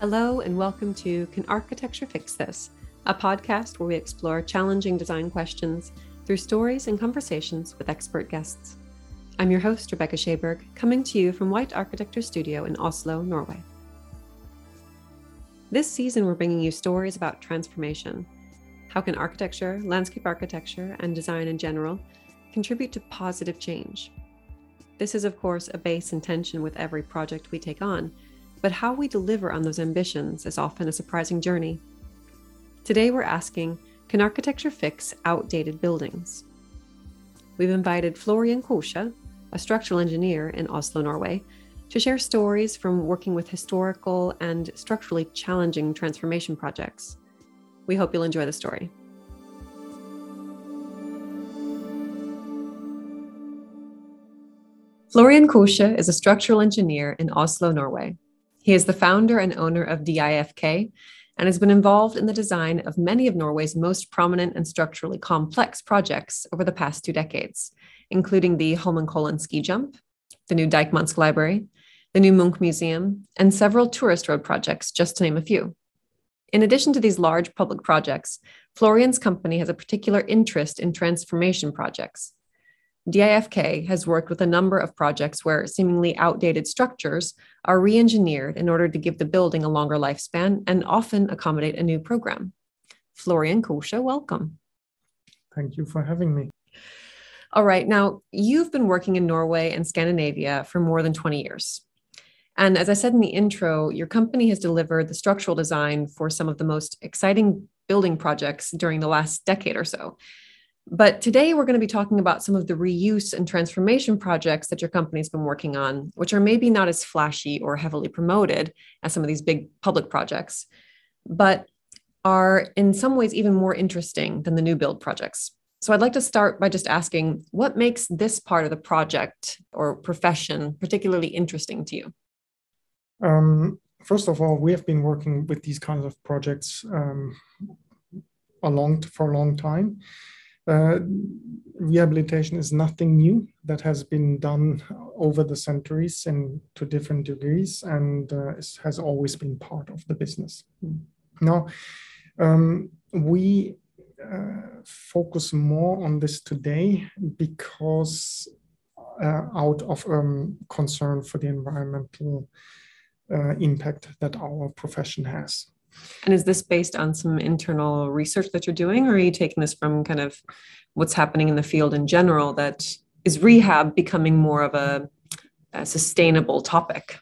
Hello, and welcome to Can Architecture Fix This? A podcast where we explore challenging design questions through stories and conversations with expert guests. I'm your host, Rebecca Shaberg, coming to you from White Architecture Studio in Oslo, Norway. This season, we're bringing you stories about transformation. How can architecture, landscape architecture, and design in general contribute to positive change? This is, of course, a base intention with every project we take on but how we deliver on those ambitions is often a surprising journey. Today we're asking Can architecture fix outdated buildings? We've invited Florian Kosche, a structural engineer in Oslo, Norway, to share stories from working with historical and structurally challenging transformation projects. We hope you'll enjoy the story. Florian Kosche is a structural engineer in Oslo, Norway. He is the founder and owner of DIFK and has been involved in the design of many of Norway's most prominent and structurally complex projects over the past two decades, including the Holmenkollen ski jump, the new Deichmanske Library, the new Munch Museum, and several tourist road projects, just to name a few. In addition to these large public projects, Florian's company has a particular interest in transformation projects, DIFK has worked with a number of projects where seemingly outdated structures are re engineered in order to give the building a longer lifespan and often accommodate a new program. Florian Kosche, welcome. Thank you for having me. All right. Now, you've been working in Norway and Scandinavia for more than 20 years. And as I said in the intro, your company has delivered the structural design for some of the most exciting building projects during the last decade or so. But today we're going to be talking about some of the reuse and transformation projects that your company's been working on, which are maybe not as flashy or heavily promoted as some of these big public projects, but are in some ways even more interesting than the new build projects. So I'd like to start by just asking what makes this part of the project or profession particularly interesting to you? Um, first of all, we have been working with these kinds of projects um, a long, for a long time. Uh, rehabilitation is nothing new that has been done over the centuries and to different degrees and uh, has always been part of the business. Now, um, we uh, focus more on this today because uh, out of um, concern for the environmental uh, impact that our profession has. And is this based on some internal research that you're doing, or are you taking this from kind of what's happening in the field in general that is rehab becoming more of a, a sustainable topic?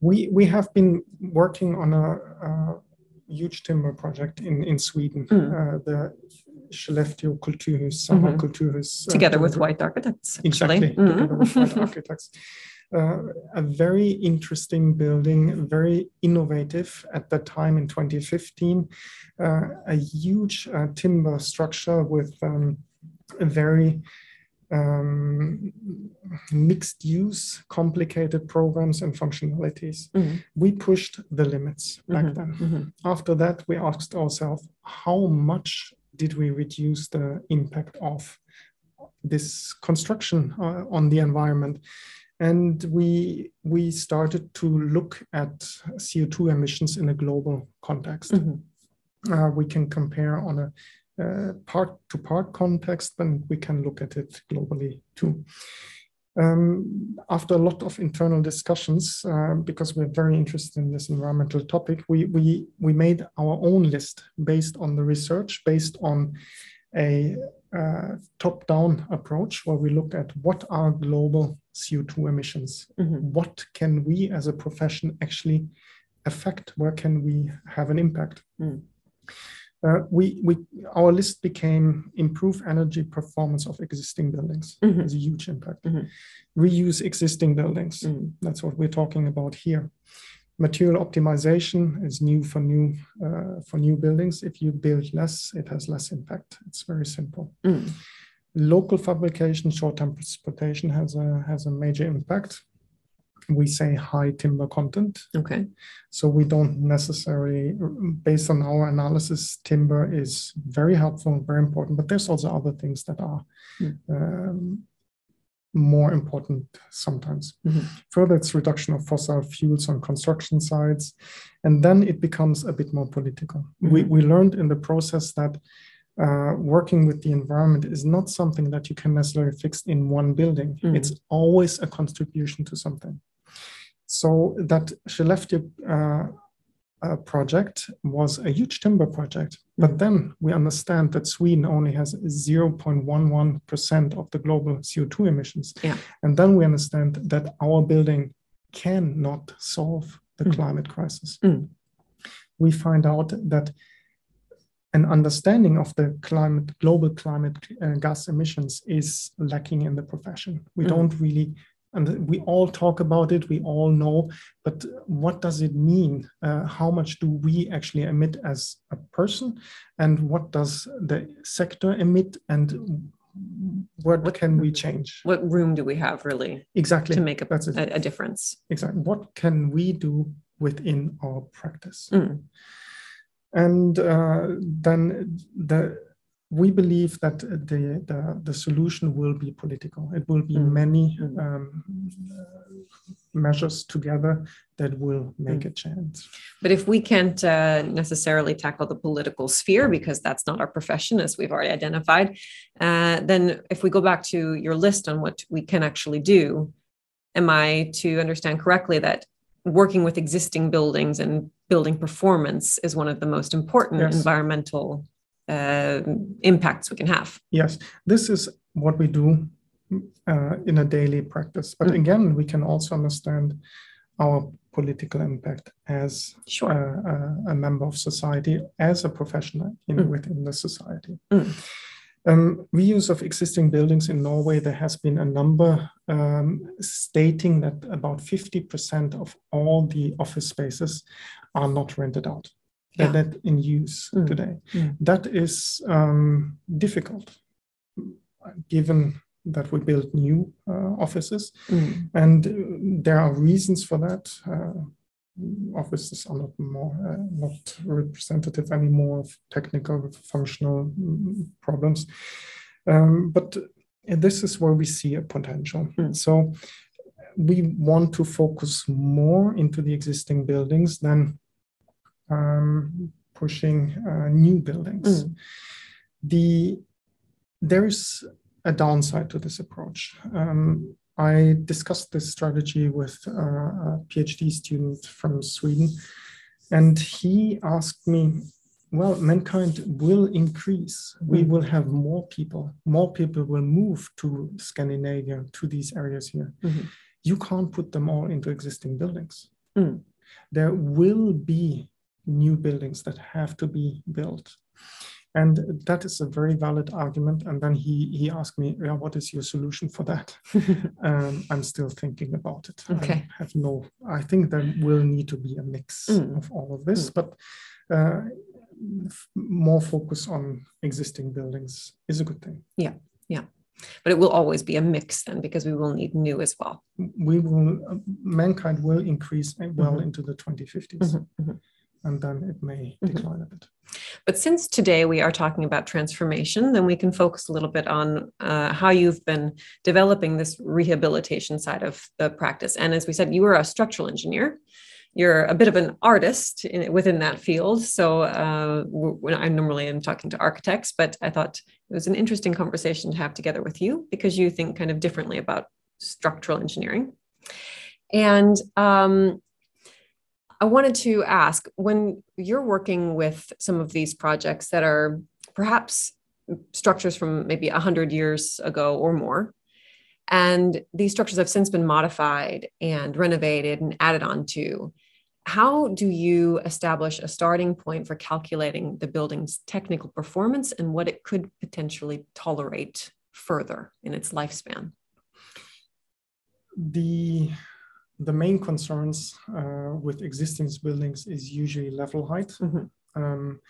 We, we have been working on a, a huge timber project in, in Sweden, mm. uh, the Skellefteå Kulturhus, mm-hmm. Kulturhus. Uh, together with white architects. Actually. Exactly, mm. together with white architects uh, a very interesting building, very innovative at that time in 2015. Uh, a huge uh, timber structure with um, a very um, mixed use, complicated programs and functionalities. Mm-hmm. We pushed the limits back mm-hmm. then. Mm-hmm. After that, we asked ourselves how much did we reduce the impact of this construction uh, on the environment? And we we started to look at CO2 emissions in a global context. Mm-hmm. Uh, we can compare on a part to part context, and we can look at it globally too. Um, after a lot of internal discussions, uh, because we're very interested in this environmental topic, we, we, we made our own list based on the research, based on a uh, top down approach where we looked at what are global CO2 emissions. Mm-hmm. What can we as a profession actually affect? Where can we have an impact? Mm. Uh, we, we, our list became improve energy performance of existing buildings. Mm-hmm. Has a huge impact. Mm-hmm. Reuse existing buildings. Mm. That's what we're talking about here. Material optimization is new for new uh, for new buildings. If you build less, it has less impact. It's very simple. Mm local fabrication, short-term transportation has a has a major impact. We say high timber content. Okay. So we don't necessarily, based on our analysis, timber is very helpful, and very important. But there's also other things that are mm. um, more important sometimes. Mhm. Further, it's reduction of fossil fuels on construction sites. And then it becomes a bit more political. We, Mhm. we learned in the process that uh, working with the environment is not something that you can necessarily fix in one building. Mhm. It's always a contribution to something. So that Skellefteå uh, uh, project was a huge timber project, but Mhm. then we understand that Sweden only has 0.11% of the global CO2 emissions. Yeah. And then we understand that our building cannot solve the Mm. climate crisis. Mm. We find out that an understanding of the climate, global climate uh, gas emissions is lacking in the profession. We Mm. don't really, and we all talk about it, we all know, but what does it mean? Uh, how much do we actually emit as a person? And what does the sector emit? And what, What- can we change? What room do we have really Exactly. to make a, a, a difference? Exactly. What can we do within our practice? Mm. And uh, then the we believe that the, the the solution will be political. It will be Mm. many Mm. um, measures together that will make Mm. a change. But if we can't uh, necessarily tackle the political sphere, because that's not our profession, as we've already identified, uh, then if we go back to your list on what we can actually do, am I to understand correctly that working with existing buildings and building performance is one of the most important Yes. environmental uh, impacts we can have? Yes, this is what we do uh, in a daily practice. But Mm. again, we can also understand our political impact as Sure. a, a, a member of society, as a professional in, Mm. within the society. Mm. Um, reuse of existing buildings in Norway, there has been a number um, stating that about 50% of all the office spaces are not rented out. They're Yeah. not in use Mm. today. Mm. That is um, difficult given that we build new uh, offices. Mm. And uh, there are reasons for that. Uh, offices are not more uh, not representative anymore of technical functional mm, problems. Um, but this is where we see a potential. Mm. So we want to focus more into the existing buildings than um, pushing uh, new buildings. Mm. The there is a downside to this approach. Um, I discussed this strategy with uh, a PhD student from Sweden, and he asked me, Well, mankind will increase. We Mm. will have more people. More people will move to Scandinavia, to these areas here. Mhm. You can't put them all into existing buildings. Mm. There will be new buildings that have to be built. And that is a very valid argument. And then he he asked me, yeah, "What is your solution for that?" um, I'm still thinking about it. Okay. I have no. I think there will need to be a mix Mm. of all of this, but uh, f- more focus on existing buildings is a good thing. Yeah, yeah but it will always be a mix then, because we will need new as well. We will. Uh, mankind will increase uh, well Mhm. into the 2050s, Mhm, mhm. and then it may Mhm. decline a bit. But since today we are talking about transformation, then we can focus a little bit on uh, how you've been developing this rehabilitation side of the practice. And as we said, you are a structural engineer. You're a bit of an artist in, within that field. So uh, I normally am talking to architects, but I thought it was an interesting conversation to have together with you because you think kind of differently about structural engineering. And um, I wanted to ask when you're working with some of these projects that are perhaps structures from maybe 100 years ago or more, and these structures have since been modified and renovated and added on to, how do you establish a starting point for calculating the building's technical performance and what it could potentially tolerate further in its lifespan? the the main concerns uh, with existing buildings is usually level height. Mhm. Um,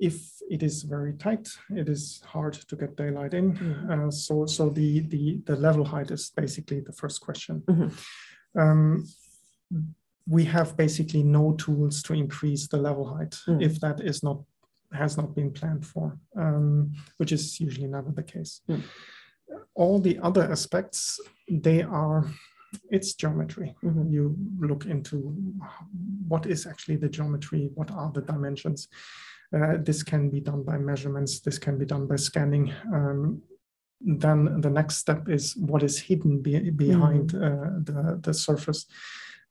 if it is very tight, it is hard to get daylight in. Mhm. Uh, so, so the, the the level height is basically the first question. Mhm. Um, we have basically no tools to increase the level height Mm. if that is not has not been planned for, um, which is usually never the case. Mm. all the other aspects, they are it's geometry. Mhm. You look into what is actually the geometry, what are the dimensions. Uh, this can be done by measurements, this can be done by scanning. Um, then the next step is what is hidden be- behind uh, the, the surface.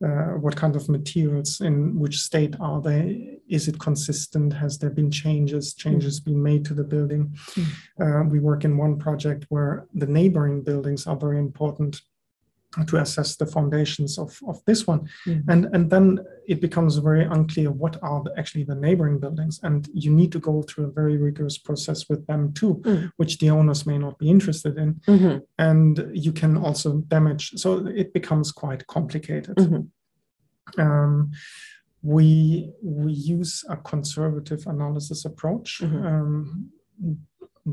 Uh, what kind of materials in which state are they is it consistent has there been changes changes been made to the building uh, we work in one project where the neighboring buildings are very important to assess the foundations of, of this one Mhm. and and then it becomes very unclear what are the, actually the neighboring buildings and you need to go through a very rigorous process with them too Mm. which the owners may not be interested in Mhm. and you can also damage so it becomes quite complicated Mhm. um, we we use a conservative analysis approach Mhm. um,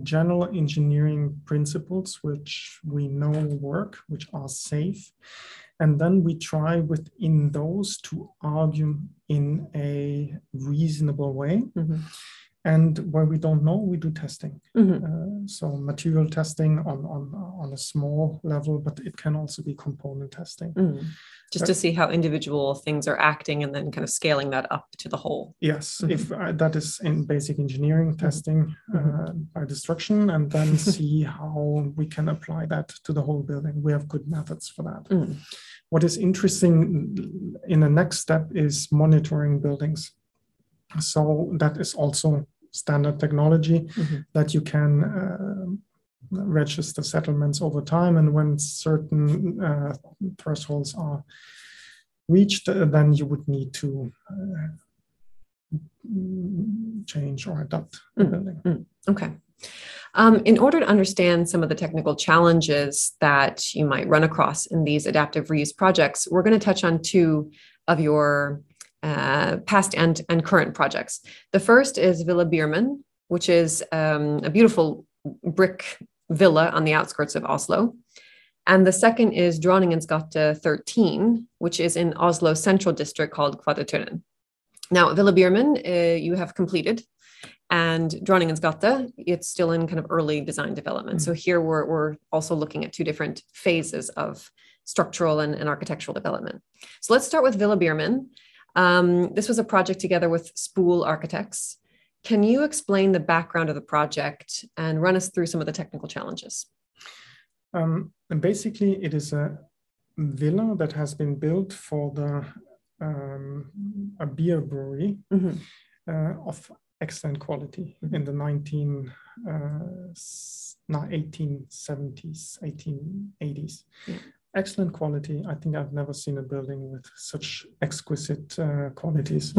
general engineering principles which we know work which are safe and then we try within those to argue in a reasonable way Mhm. And where we don't know we do testing Mhm. uh, so material testing on, on on a small level but it can also be component testing Mhm. Just to see how individual things are acting and then kind of scaling that up to the whole. Yes, Mhm. if uh, that is in basic engineering testing uh, by destruction, and then see how we can apply that to the whole building. We have good methods for that. Mm. What is interesting in the next step is monitoring buildings. So that is also standard technology Mhm. that you can uh, register settlements over time, and when certain uh, thresholds are reached, uh, then you would need to uh, change or adapt the Mm, building. Okay. Um, in order to understand some of the technical challenges that you might run across in these adaptive reuse projects, we're going to touch on two of your uh, past and, and current projects. The first is Villa Bierman, which is um, a beautiful brick villa on the outskirts of Oslo. And the second is Dronningens 13, which is in Oslo Central District called Kvadraturen. Now, Villa Bierman, uh, you have completed and Dronningensgatte, it's still in kind of early design development. So here we're, we're also looking at two different phases of structural and, and architectural development. So let's start with Villa Bierman. Um, this was a project together with Spool Architects. Can you explain the background of the project and run us through some of the technical challenges? Um, and basically, it is a villa that has been built for the um, a beer brewery Mhm. uh, of excellent quality in the 19 uh, s- 1870s 1880s Yeah. Excellent quality i think i've never seen a building with such exquisite uh, qualities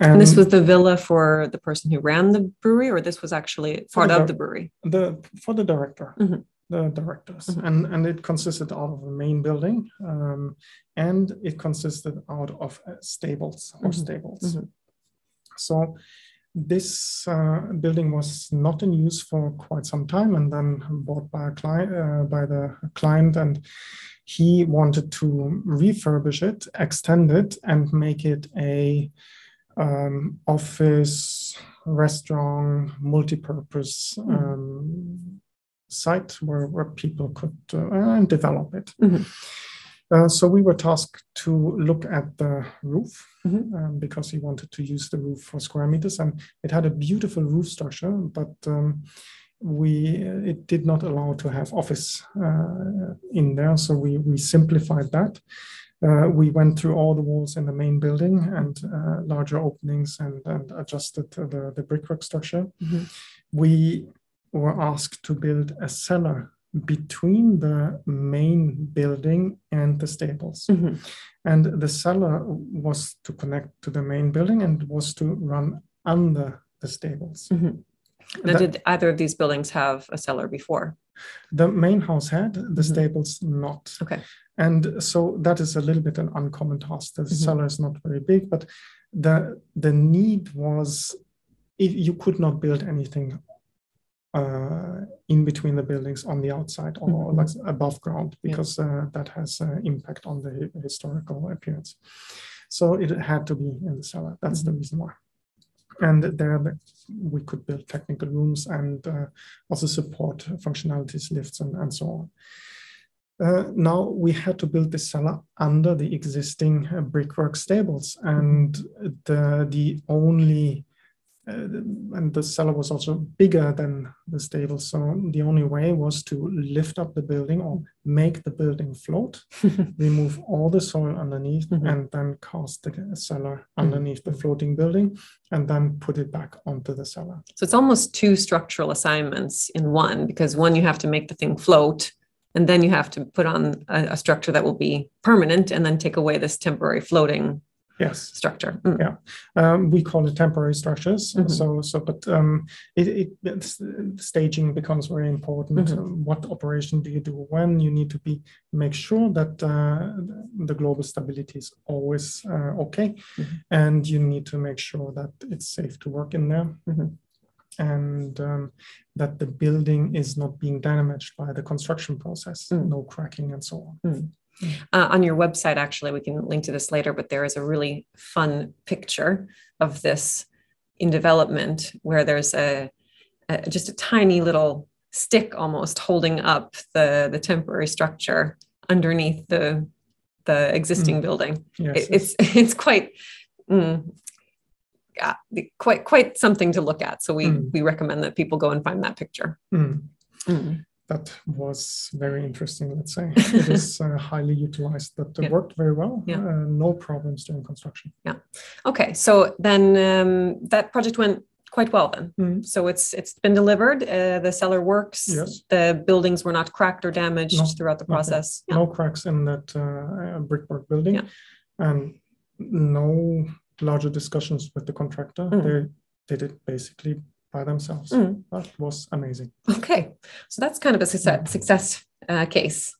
And this was the villa for the person who ran the brewery, or this was actually part the of the brewery? the for the director Mhm. the directors Mhm. and and it consisted out of a main building um, and it consisted out of uh, stables or Mhm. stables Mhm. so this uh, building was not in use for quite some time and then bought by a client uh, by the client and he wanted to refurbish it extend it and make it a um, office restaurant multi-purpose Mhm. um, site where, where people could uh, develop it Mhm. Uh, so we were tasked to look at the roof Mhm. um, because he wanted to use the roof for square meters, and it had a beautiful roof structure, but um, we it did not allow to have office uh, in there, so we we simplified that. Uh, we went through all the walls in the main building and uh, larger openings and, and adjusted the, the brickwork structure. Mhm. We were asked to build a cellar between the main building and the stables. Mhm. And the cellar was to connect to the main building and was to run under the stables. Mhm. Now, That- did either of these buildings have a cellar before? the main house had, the Mhm. stables not. Okay. And so that is a little bit an uncommon task. The Mhm. cellar is not very big, but the the need was if you could not build anything uh, in between the buildings on the outside or Mhm. like above ground Yeah. because uh, that has uh, impact on the historical appearance. So it had to be in the cellar. That's the reason why. and there we could build technical rooms and uh, also support functionalities, lifts, and, and so on. Uh, now we had to build the cellar under the existing uh, brickwork stables, and the the only and the cellar was also bigger than the stable. So the only way was to lift up the building or make the building float, remove all the soil underneath, Mhm. and then cast the cellar underneath the floating building, and then put it back onto the cellar. So it's almost two structural assignments in one because one, you have to make the thing float, and then you have to put on a, a structure that will be permanent and then take away this temporary floating Yes. structure. Mm. Yeah. Um, we call it temporary structures. Mhm. So, so, but um, it, it staging becomes very important. Mhm. Um, what operation do you do when? You need to be make sure that uh, the global stability is always uh, okay, Mhm. and you need to make sure that it's safe to work in there. Mhm. And um, that the building is not being damaged by the construction process, Mm. no cracking and so on. Uh, on your website, actually, we can link to this later, but there is a really fun picture of this in development where there's a, a just a tiny little stick almost holding up the the temporary structure underneath the the existing building. Yes, It- it's it's quite mm, yeah, quite quite something to look at. So we Mm. we recommend that people go and find that picture. Mm. That was very interesting, let's say. It is uh, highly utilized, but it Yeah. worked very well. Yeah. Uh, no problems during construction. Yeah. Okay, so then um, that project went quite well then. Mm. So it's it's been delivered. Uh, the cellar works. Yes. The buildings were not cracked or damaged No, throughout the process. Yeah. No cracks in that uh, brickwork building, Yeah. and no larger discussions with the contractor. Mm. They did it basically by themselves. Mm. That was amazing. Okay, so that's kind of a success, success uh, case.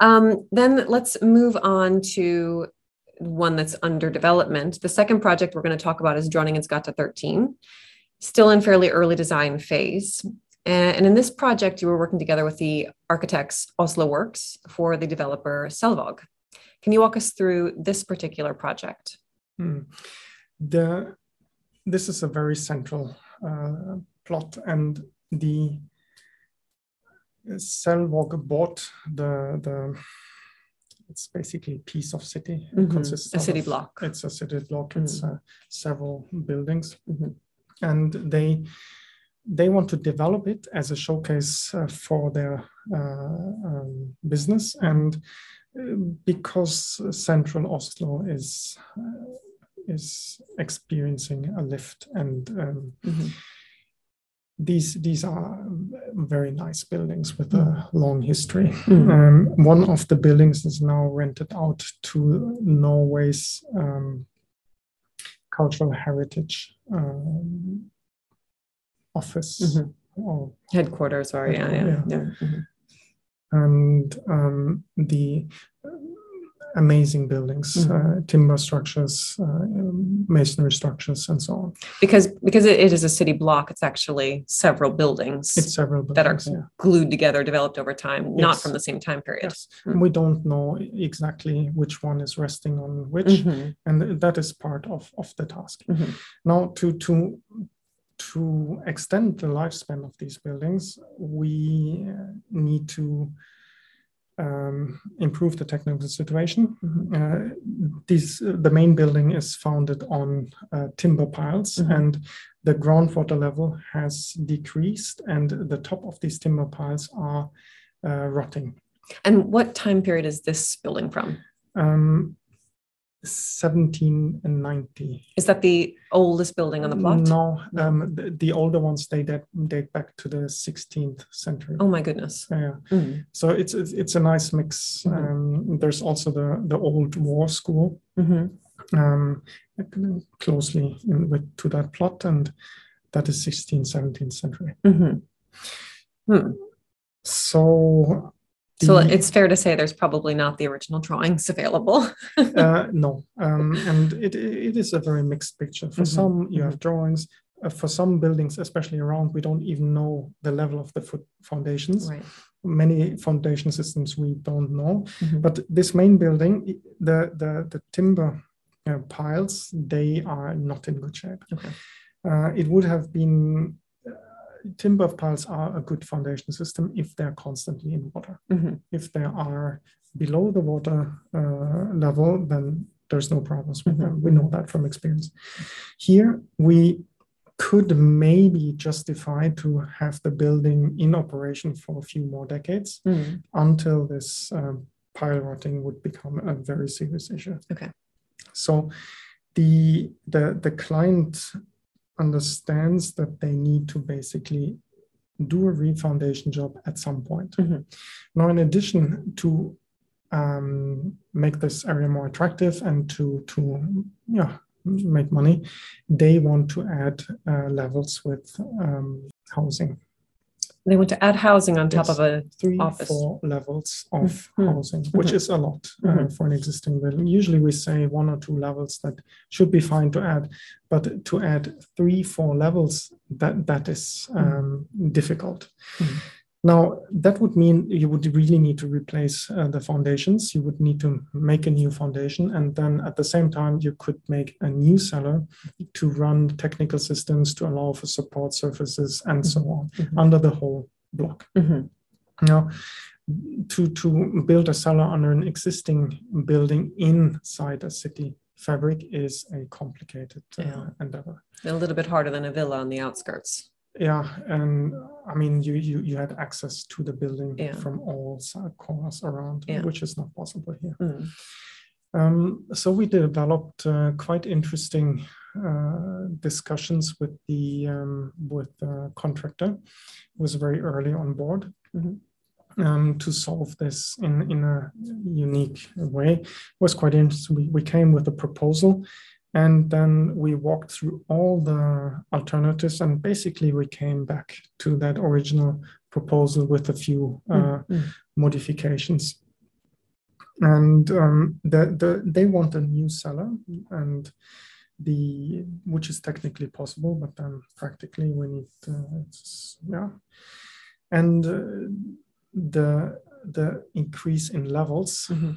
Um, then let's move on to one that's under development. The second project we're going to talk about is Dronningens Gata 13, still in fairly early design phase. And in this project, you were working together with the architects Oslo Works for the developer Selvaag. Can you walk us through this particular project? Mm. The this is a very central uh, plot, and the cell Selvaag bought the the. It's basically a piece of city. It Mhm. consists A city of- block. It's a city block. It's uh, several buildings, Mhm. and they they want to develop it as a showcase uh, for their uh, um, business and uh, because central Oslo is uh, is experiencing a lift and um, Mhm. these these are very nice buildings with a long history. Mhm. Um, one of the buildings is now rented out to Norway's um, cultural heritage um, office. Mhm. Or Headquarters, or yeah, yeah, Yeah. yeah. Mhm. and um, the amazing buildings, Mhm. uh, timber structures, uh, um, masonry structures, and so on. Because because it, it is a city block, it's actually several buildings It's several that are yeah. glued together, developed over time, not from the same time period. Yes. Mm. We don't know exactly which one is resting on which, Mhm, and that is part of, of the task. mhm. Now, to to to extend the lifespan of these buildings, we uh, need to um, improve the technical situation. Uh, these the main building is founded on uh, timber piles, Mhm. and the groundwater level has decreased, and the top of these timber piles are uh, rotting. And what time period is this building from? Um, 1790. Is that the oldest building on the plot? No, um, the, the older ones they date, date back to the 16th century. Oh my goodness. Yeah, Mhm, so it's it's, it's a nice mix. Mhm. Um, there's also the the old war school mhm. um, closely in, with to that plot, and that is 16th, 17th century. Mhm. Hmm. So. So the- it's fair to say there's probably not the original drawings available. uh, no, um, and it it is a very mixed picture. For Mhm, some, you have drawings. Uh, for some buildings, especially around, we don't even know the level of the foot foundations. Right. Many foundation systems we don't know. Mhm. But this main building, the the the timber uh, piles, they are not in good shape. Okay. Uh, it would have been timber piles are a good foundation system if they're constantly in water. Mhm. If they are below the water uh, level, then there's no problems with Mhm. them. We know that from experience. Here, we could maybe justify to have the building in operation for a few more decades Mm. until this um, pile rotting would become a very serious issue. Okay. So the the the client understands that they need to basically do a refoundation job at some point. Mhm. Now, in addition to um, make this area more attractive and to to yeah make money, they want to add uh, levels with um, housing. They want to add housing on top Yes. of a. Three, Office. four levels of Mhm. housing, which Mhm. is a lot uh, Mhm. for an existing building. Usually, we say one or two levels that should be fine to add, but to add three, four levels that that is um, difficult. Now, that would mean you would really need to replace uh, the foundations. You would need to make a new foundation, and then at the same time, you could make a new cellar to run technical systems to allow for support surfaces and so on Mhm. under the whole block. Mhm. Now, to to build a cellar under an existing building inside a city fabric is a complicated uh, Yeah. endeavor. A little bit harder than a villa on the outskirts. Yeah, and I mean, you you you had access to the building Yeah. from all side corners around, Yeah. which is not possible here. Mm. Um, so we developed uh, quite interesting uh, discussions with the um, with the contractor. Was very early on board Mhm. um, to solve this in in a unique way. It was quite interesting. We, we came with a proposal, and then we walked through all the alternatives, and basically we came back to that original proposal with a few uh, Mm. modifications and um, the, the, they want a new seller and the which is technically possible but then practically we need uh, it's, yeah and uh, the the increase in levels Mhm.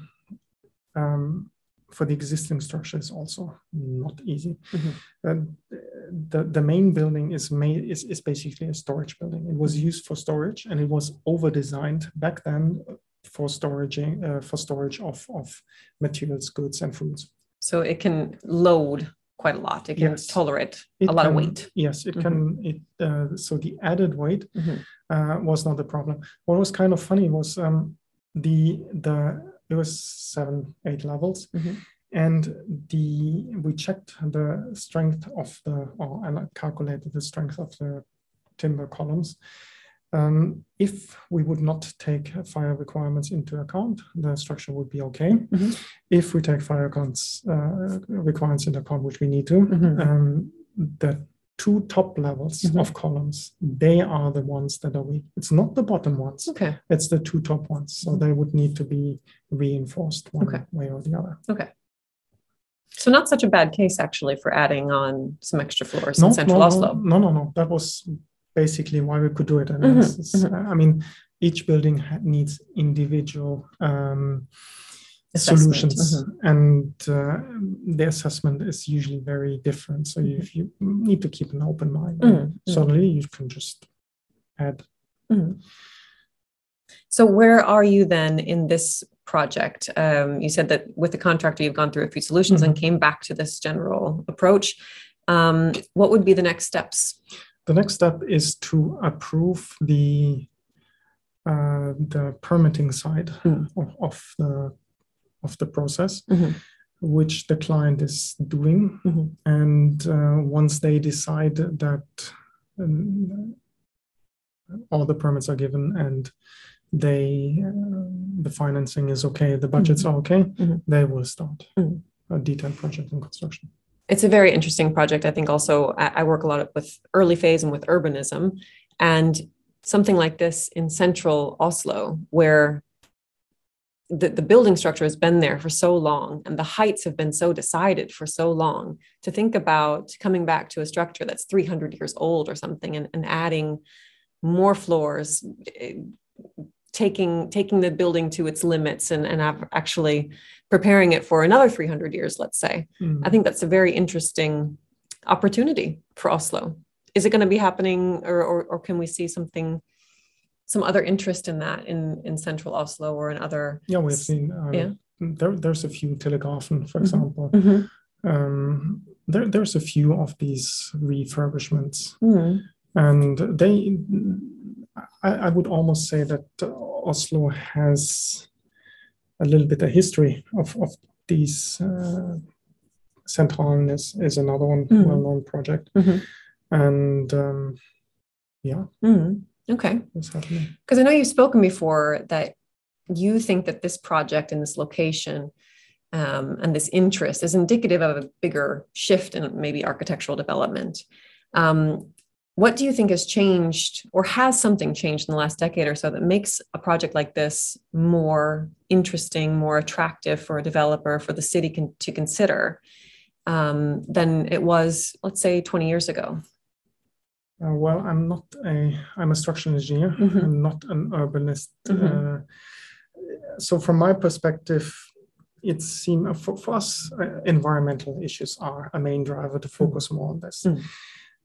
um, for the existing structure is also not easy Mhm. and the, the main building is made is, is basically a storage building it was used for storage and it was over designed back then for storage uh, for storage of, of materials goods and foods So it can load quite a lot. It can Yes. tolerate It a lot of weight. yes it can it uh, so the added weight Mhm. uh, was not the problem what was kind of funny was um, the the it was seven eight levels Mhm. and the we checked the strength of the or I calculated the strength of the timber columns um, if we would not take fire requirements into account, the structure would be okay. Mhm. If we take fire accounts, uh, requirements into account, which we need to, Mhm. um, the two top levels Mhm. of columns, they are the ones that are weak. It's not the bottom ones, Okay. it's the two top ones. So Mhm. they would need to be reinforced one Okay. way or the other. Okay. So not such a bad case actually for adding on some extra floors in central no, Oslo. No, no, no. That was basically why we could do it. And Mhm, it's- it's- I mean, each building needs individual um, Assessment, solutions, and uh, the assessment is usually very different. So you, you need to keep an open mind. Mhm, mhm. Suddenly, you can just add. Mhm. So where are you then in this project? Um, you said that with the contractor, you've gone through a few solutions and came back to this general approach. Um, what would be the next steps? The next step is to approve the uh, the permitting side Mm. of, of the of the process. Mhm. which the client is doing. Mhm. And uh, once they decide that um, all the permits are given and they uh, the financing is okay, the budgets are okay, Mhm. they will start Mhm. a detailed project in construction. It's a very interesting project. I think also I, I work a lot with early phase and with urbanism, and something like this in central Oslo, where the, the building structure has been there for so long and the heights have been so decided for so long to think about coming back to a structure that's 300 years old or something and, and adding more floors eh, taking taking the building to its limits and and actually preparing it for another 300 years let's say mm. i think that's a very interesting opportunity for oslo is it going to be happening or, or, or can we see something some other interest in that in in central oslo or in other yeah we've seen uh, yeah there, there's a few telegrafen for mm-hmm. example mm-hmm. Um, there, there's a few of these refurbishments mm. and they I, I, would almost say that oslo has a little bit of history of, of these uh, Centralen is, is another one mm. well-known project mm-hmm and um, yeah mm, okay. Because i know you've spoken before that you think that this project and this location um, and this interest is indicative of a bigger shift in maybe architectural development. Um, what do you think has changed or has something changed in the last decade or so that makes a project like this more interesting more attractive for a developer for the city con- to consider um, than it was let's say 20 years ago uh, well, I'm not a I'm a structural engineer. Mm-hmm. I'm not an urbanist. Mm-hmm. Uh, so from my perspective, it seems for, for us uh, environmental issues are a main driver to mm-hmm. focus more on this. Mm.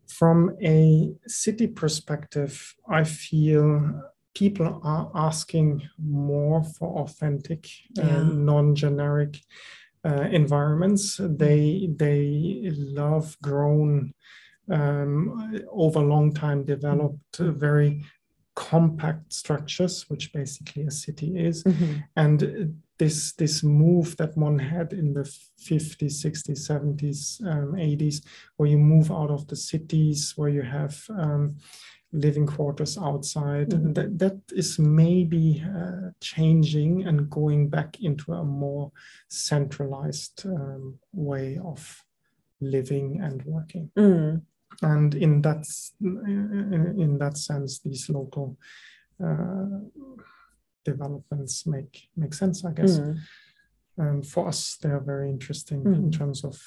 From a city perspective, I feel people are asking more for authentic, uh, non-generic uh, environments. They they love grown um, over a long time developed very compact structures, which basically a city is. Mm-hmm. And this this move that one had in the 50s, 60s, 70s, um, 80s, where you move out of the cities, where you have um, living quarters outside, mm-hmm. that, that is maybe uh, changing and going back into a more centralized um, way of living and working. Mm and in that in that sense, these local uh, developments make make sense, I guess. Mm. And for us, they are very interesting mm. in terms of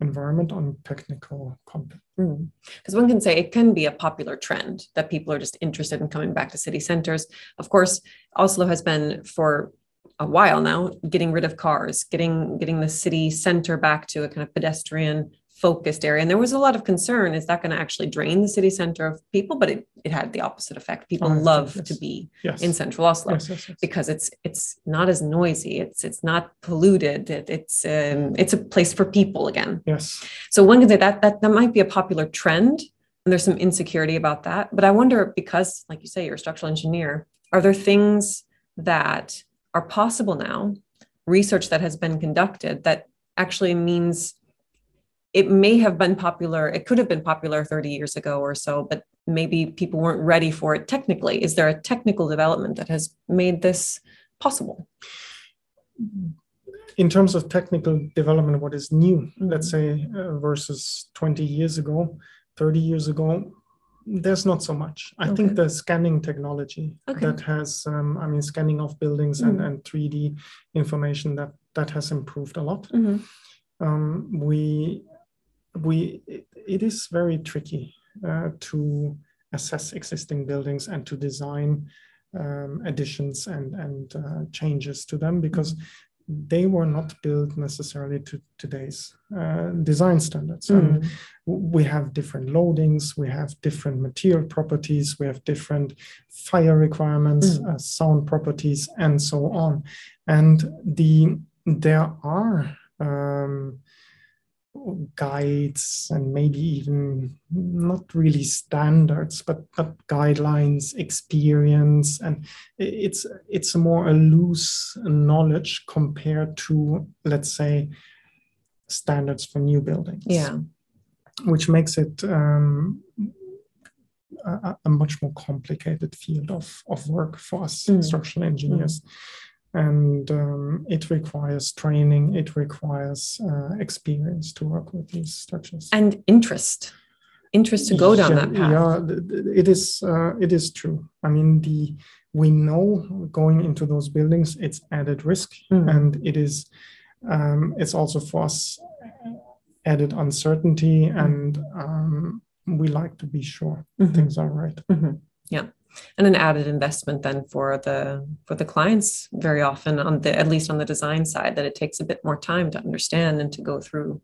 environment on technical content. Because mm. one can say it can be a popular trend that people are just interested in coming back to city centers. Of course, Oslo has been for a while now getting rid of cars, getting getting the city center back to a kind of pedestrian focused area. And there was a lot of concern is that going to actually drain the city center of people? But it, it had the opposite effect. People oh, love yes. to be yes. in central Oslo yes, because it's it's not as noisy. It's it's not polluted. It, it's um, it's a place for people again. Yes. So one can say that that that might be a popular trend. And there's some insecurity about that. But I wonder because, like you say, you're a structural engineer, are there things that are possible now, research that has been conducted that actually means it may have been popular it could have been popular 30 years ago or so but maybe people weren't ready for it technically is there a technical development that has made this possible in terms of technical development what is new mm-hmm. let's say uh, versus 20 years ago 30 years ago there's not so much i okay. think the scanning technology okay. that has um, i mean scanning of buildings mm-hmm. and, and 3d information that that has improved a lot mm-hmm. um, we we it is very tricky uh, to assess existing buildings and to design um, additions and and uh, changes to them because they were not built necessarily to today's uh, design standards. Mm. And we have different loadings, we have different material properties, we have different fire requirements, mm. uh, sound properties, and so on. And the there are um, guides and maybe even not really standards but, but guidelines experience. And it's it's more a loose knowledge compared to let's say standards for new buildings. Yeah. Which makes it um, a, a, much more complicated field of, of work for us mm. structural engineers. Mm and um, it requires training it requires uh, experience to work with these structures and interest interest to go down yeah, that path yeah it is uh, it is true i mean the we know going into those buildings it's added risk mm. and it is um, it's also for us added uncertainty mm. and um, we like to be sure mm-hmm. things are right mm-hmm. yeah and an added investment then for the for the clients very often on the at least on the design side that it takes a bit more time to understand and to go through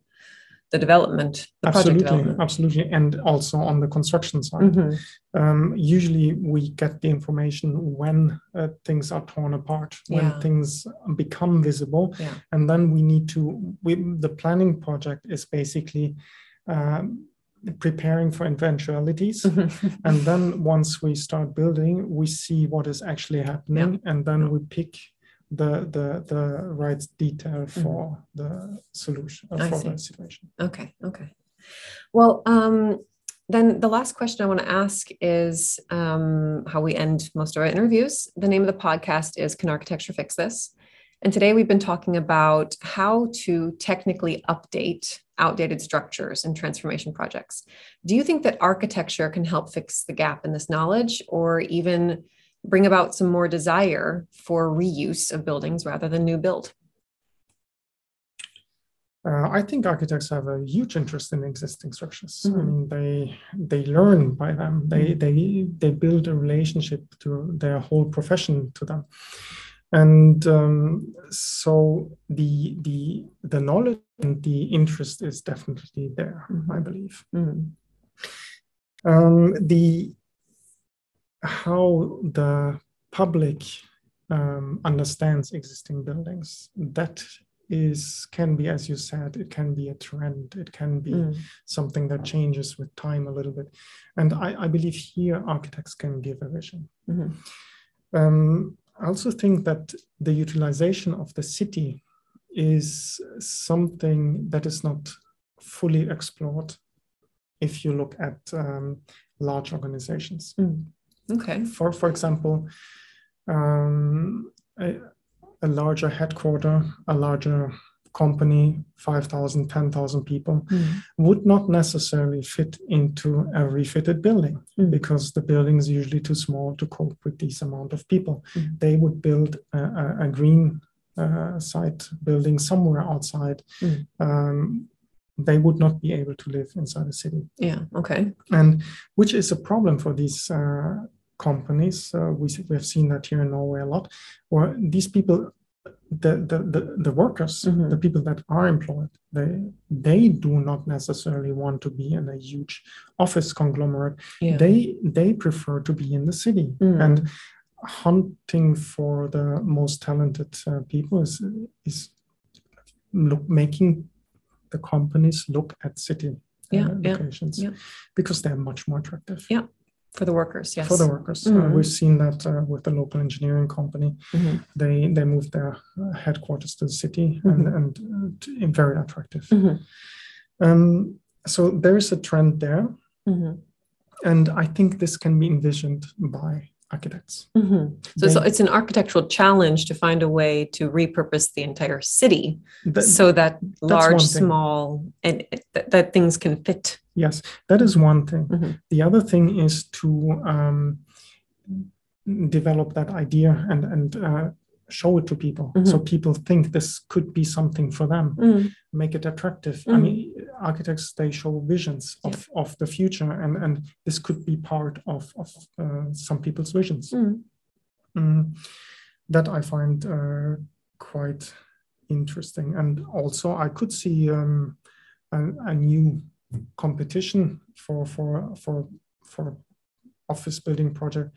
the development the absolutely development. absolutely and also on the construction side mm-hmm. um, usually we get the information when uh, things are torn apart when yeah. things become visible yeah. and then we need to we, the planning project is basically um, preparing for eventualities mm-hmm. and then once we start building we see what is actually happening yeah. and then we pick the the the right detail mm-hmm. for mm-hmm. the solution uh, for the situation okay okay well um then the last question I want to ask is um, how we end most of our interviews. The name of the podcast is Can Architecture Fix This? And today we've been talking about how to technically update outdated structures and transformation projects. Do you think that architecture can help fix the gap in this knowledge or even bring about some more desire for reuse of buildings rather than new build? Uh, I think architects have a huge interest in existing structures. Mm-hmm. I mean, they they learn by them. They mm-hmm. they they build a relationship to their whole profession to them and um, so the the the knowledge and the interest is definitely there i believe mm-hmm. um, the how the public um, understands existing buildings that is can be as you said it can be a trend it can be mm. something that changes with time a little bit and i, I believe here architects can give a vision mm-hmm. um, I also think that the utilization of the city is something that is not fully explored if you look at um, large organizations. Mm. Okay. For for example, um, a, a larger headquarter, a larger company 5000 10000 people mm. would not necessarily fit into a refitted building mm. because the building is usually too small to cope with this amount of people mm. they would build a, a, a green uh, site building somewhere outside hmm. um, they would not be able to live inside a city yeah okay and which is a problem for these uh, companies uh, we, we have seen that here in norway a lot where these people the the the, the workers mm-hmm. the people that are employed they they do not necessarily want to be in a huge office conglomerate yeah. they they prefer to be in the city mm. and hunting for the most talented uh, people is is look making the companies look at city uh, yeah, locations yeah, because they're much more attractive yeah for the workers yes for the workers uh, mm-hmm. uh, we've seen that uh, with the local engineering company mm-hmm. they they moved their uh, headquarters to the city mm-hmm. and and uh, very attractive mm-hmm. um, so there is a trend there mm-hmm. and i think this can be envisioned by architects. Mm-hmm. So, they, so, it's an architectural challenge to find a way to repurpose the entire city that, so that large, small, and th- that things can fit. Yes, that is one thing. Mm-hmm. The other thing is to um, develop that idea and and uh, show it to people mm-hmm. so people think this could be something for them mm. make it attractive mm. i mean architects they show visions of, yeah. of the future and and this could be part of of uh, some people's visions mm. mm. that i find uh, quite interesting and also i could see um, a, a, new competition for for for for office building project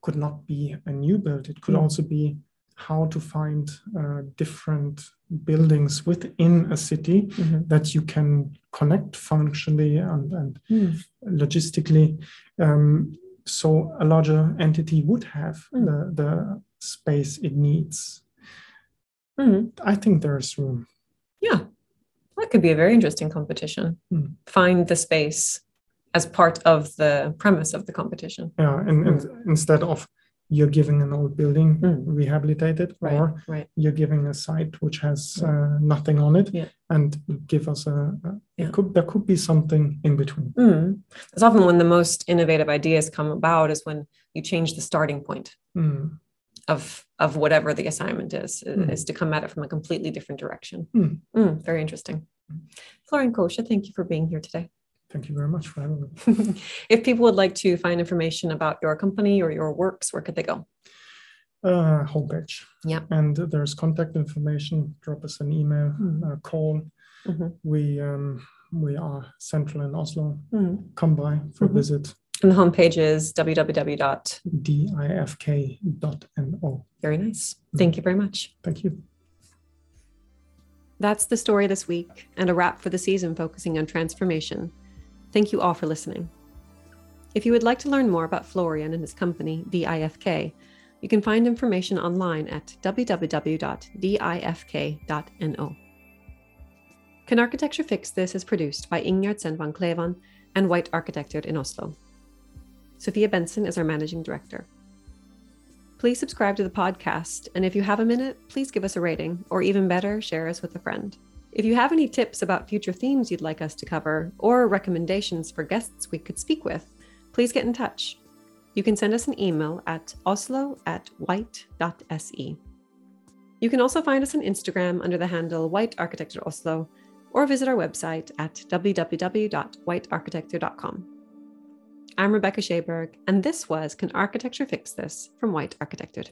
could not be a new build it could mm. also be how to find uh, different buildings within a city mm-hmm. that you can connect functionally and, and mm. logistically. Um, so a larger entity would have mm. the, the space it needs. Mm. I think there's room. Yeah, that could be a very interesting competition. Hmm. Find the space as part of the premise of the competition. Yeah, and, and hmm. instead of you're giving an old building mm. rehabilitated right, or right. you're giving a site which has uh, nothing on it yeah. and give us a, a yeah. could, there could be something in between mm. that's often when the most innovative ideas come about is when you change the starting point mm. of of whatever the assignment is mm. is to come at it from a completely different direction mm. Mm, very interesting florian kosche thank you for being here today Thank you very much for having me. if people would like to find information about your company or your works, where could they go? Uh, homepage. Yeah. And there's contact information. Drop us an email, Mhm. uh, call. Mhm. We um, we are central in Oslo. Mhm. Come by for a Mhm. visit. And the homepage is www.difk.no. Very nice. Mm. Thank you very much. Thank you. That's the story this week and a wrap for the season focusing on transformation. Thank you all for listening. If you would like to learn more about Florian and his company, DIFK, you can find information online at www.difk.no. Can Architecture Fix This is produced by Ingjerd van Klevan and White Arkitekter in Oslo. Sophia Benson is our managing director. Please subscribe to the podcast, and if you have a minute, please give us a rating, or even better, share us with a friend. If you have any tips about future themes you'd like us to cover, or recommendations for guests we could speak with, please get in touch. You can send us an email at oslo at white.se. You can also find us on Instagram under the handle White Architecture Oslo, or visit our website at www.whitearchitecture.com. I'm Rebecca Scheberg, and this was Can Architecture Fix This from White Arkitekter.